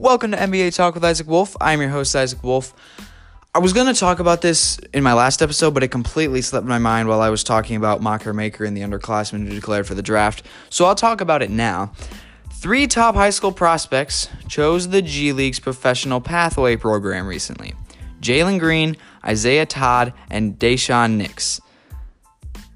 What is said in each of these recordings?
Welcome to NBA Talk with Isaac Wolf. I'm your host, Isaac Wolf. I was going to talk about this in my last episode, but it completely slipped my mind while I was talking about Makur Maker and the underclassmen who declared for the draft. So I'll talk about it now. Three top high school prospects chose the G League's professional pathway program recently Jalen Green, Isaiah Todd, and Daishawn Nix.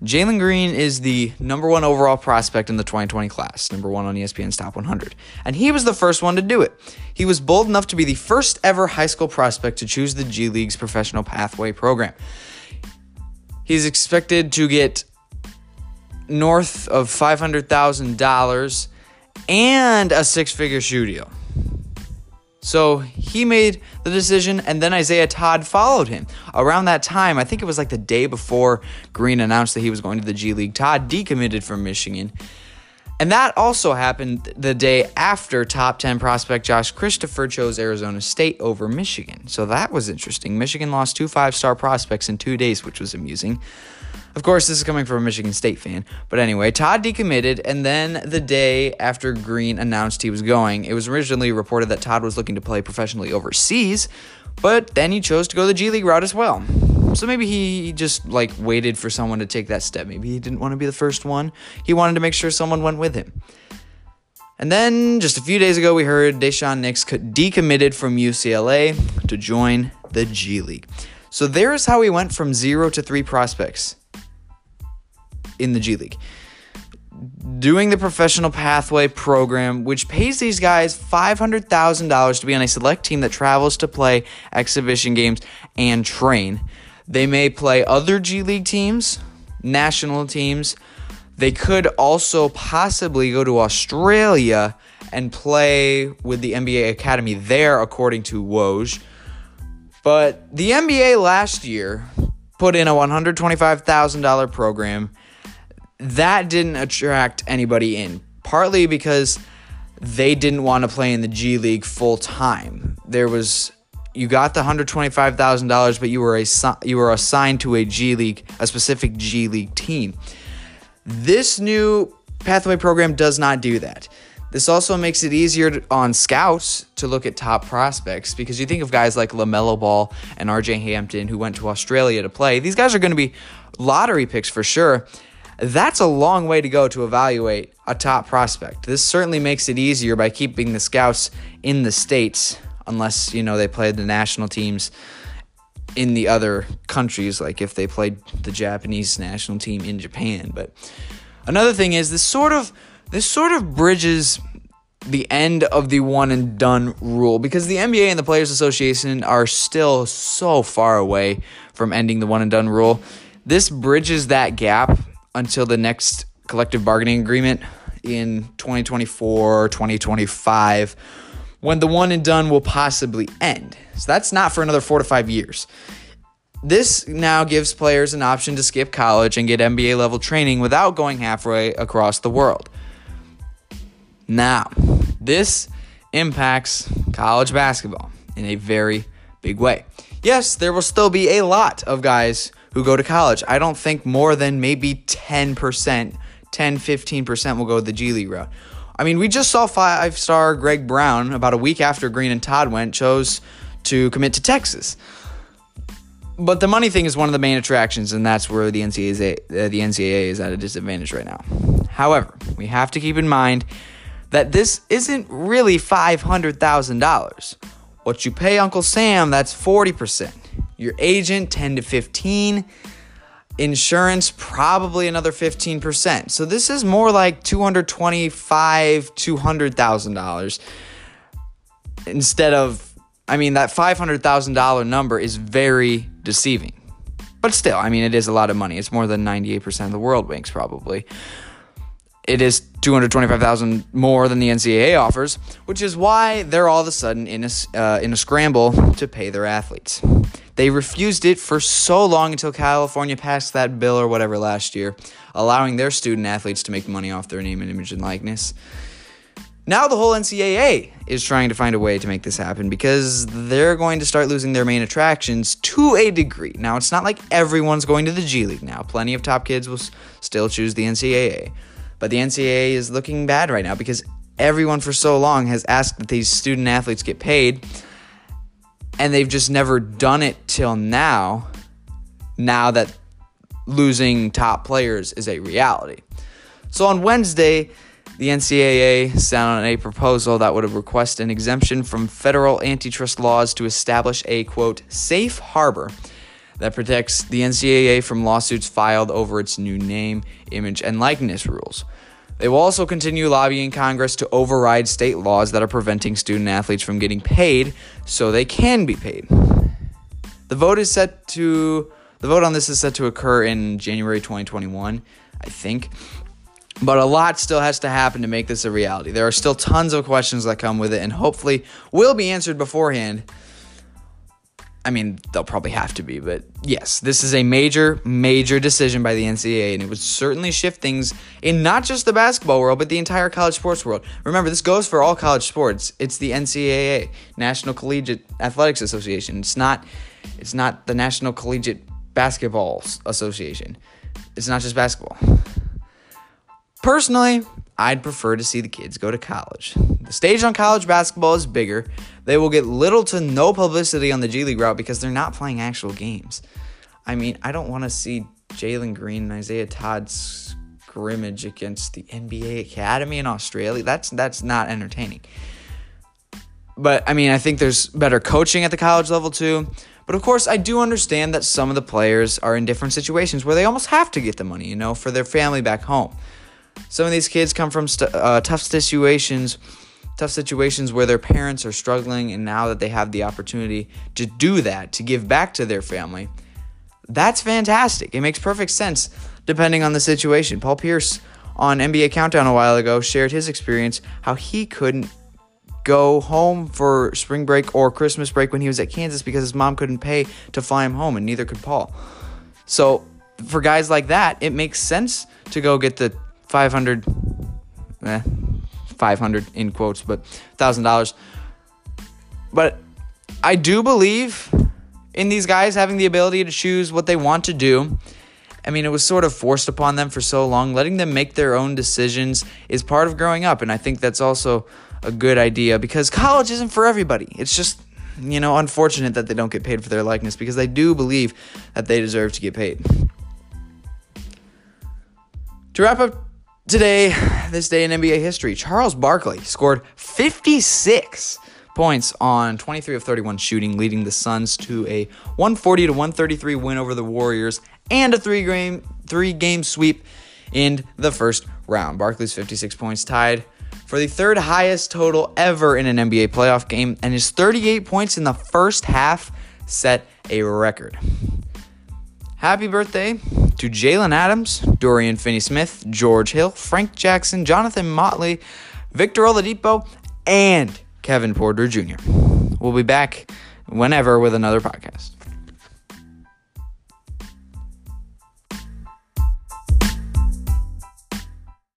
Jalen Green is the number one overall prospect in the 2020 class, number one on ESPN's Top 100. And he was the first one to do it. He was bold enough to be the first ever high school prospect to choose the G League's professional pathway program. He's expected to get north of $500,000 and a six figure shoe deal. So he made the decision, and then Isaiah Todd followed him. Around that time, I think it was like the day before Green announced that he was going to the G League, Todd decommitted from Michigan. And that also happened the day after top 10 prospect Josh Christopher chose Arizona State over Michigan. So that was interesting. Michigan lost two five star prospects in two days, which was amusing. Of course, this is coming from a Michigan State fan. But anyway, Todd decommitted, and then the day after Green announced he was going, it was originally reported that Todd was looking to play professionally overseas, but then he chose to go the G League route as well. So maybe he just like waited for someone to take that step. Maybe he didn't want to be the first one. He wanted to make sure someone went with him. And then just a few days ago, we heard Daishawn Nix decommitted from UCLA to join the G League. So there's how we went from zero to three prospects in the G League. Doing the professional pathway program, which pays these guys $500,000 to be on a select team that travels to play exhibition games and train. They may play other G League teams, national teams. They could also possibly go to Australia and play with the NBA Academy there, according to Woj. But the NBA last year put in a $125,000 program that didn't attract anybody in, partly because they didn't want to play in the G League full time. There was you got the hundred twenty five thousand dollars, but you were a you were assigned to a G League, a specific G League team. This new pathway program does not do that. This also makes it easier on scouts to look at top prospects because you think of guys like LaMelo Ball and RJ Hampton who went to Australia to play. These guys are going to be lottery picks for sure. That's a long way to go to evaluate a top prospect. This certainly makes it easier by keeping the scouts in the states, unless you know they played the national teams in the other countries, like if they played the Japanese national team in Japan. But another thing is this sort of this sort of bridges the end of the one and done rule because the NBA and the Players Association are still so far away from ending the one and done rule. This bridges that gap until the next collective bargaining agreement in 2024, 2025, when the one and done will possibly end. So that's not for another four to five years. This now gives players an option to skip college and get NBA level training without going halfway across the world. Now, this impacts college basketball in a very big way. Yes, there will still be a lot of guys who go to college. I don't think more than maybe 10%, 10, 15% will go the G League route. I mean, we just saw five star Greg Brown about a week after Green and Todd went, chose to commit to Texas. But the money thing is one of the main attractions, and that's where the NCAA uh, the NCAA is at a disadvantage right now. However, we have to keep in mind that this isn't really $500,000. What you pay Uncle Sam, that's 40%. Your agent, 10 to 15. Insurance, probably another 15%. So this is more like 225 $200,000 instead of, I mean, that $500,000 number is very deceiving. But still, I mean, it is a lot of money. It's more than 98% of the world makes, probably it is 225,000 more than the NCAA offers, which is why they're all of a sudden in a, uh, in a scramble to pay their athletes. They refused it for so long until California passed that bill or whatever last year, allowing their student athletes to make money off their name and image and likeness. Now the whole NCAA is trying to find a way to make this happen because they're going to start losing their main attractions to a degree. Now it's not like everyone's going to the G League now. Plenty of top kids will still choose the NCAA. But the NCAA is looking bad right now because everyone for so long has asked that these student athletes get paid, and they've just never done it till now. Now that losing top players is a reality. So on Wednesday, the NCAA sent out a proposal that would request an exemption from federal antitrust laws to establish a quote safe harbor that protects the NCAA from lawsuits filed over its new name, image, and likeness rules. They will also continue lobbying Congress to override state laws that are preventing student athletes from getting paid so they can be paid. The vote is set to the vote on this is set to occur in January 2021, I think. But a lot still has to happen to make this a reality. There are still tons of questions that come with it and hopefully will be answered beforehand. I mean, they'll probably have to be, but yes, this is a major, major decision by the NCAA, and it would certainly shift things in not just the basketball world, but the entire college sports world. Remember, this goes for all college sports. It's the NCAA, National Collegiate Athletics Association. It's not, it's not the National Collegiate Basketball Association. It's not just basketball. Personally, I'd prefer to see the kids go to college. The stage on college basketball is bigger. They will get little to no publicity on the G League route because they're not playing actual games. I mean, I don't want to see Jalen Green and Isaiah Todd scrimmage against the NBA Academy in Australia. That's that's not entertaining. But I mean, I think there's better coaching at the college level too. But of course, I do understand that some of the players are in different situations where they almost have to get the money, you know, for their family back home. Some of these kids come from st- uh, tough situations, tough situations where their parents are struggling, and now that they have the opportunity to do that, to give back to their family, that's fantastic. It makes perfect sense depending on the situation. Paul Pierce on NBA Countdown a while ago shared his experience how he couldn't go home for spring break or Christmas break when he was at Kansas because his mom couldn't pay to fly him home, and neither could Paul. So, for guys like that, it makes sense to go get the 500 eh, 500 in quotes but $1000 but i do believe in these guys having the ability to choose what they want to do I mean, it was sort of forced upon them for so long. Letting them make their own decisions is part of growing up. And I think that's also a good idea because college isn't for everybody. It's just, you know, unfortunate that they don't get paid for their likeness because they do believe that they deserve to get paid. To wrap up Today, this day in NBA history, Charles Barkley scored 56 points on 23 of 31 shooting, leading the Suns to a 140 to 133 win over the Warriors and a three game three game sweep in the first round. Barkley's 56 points tied for the third highest total ever in an NBA playoff game, and his 38 points in the first half set a record. Happy birthday to Jalen Adams, Dorian Finney Smith, George Hill, Frank Jackson, Jonathan Motley, Victor Oladipo, and Kevin Porter Jr. We'll be back whenever with another podcast.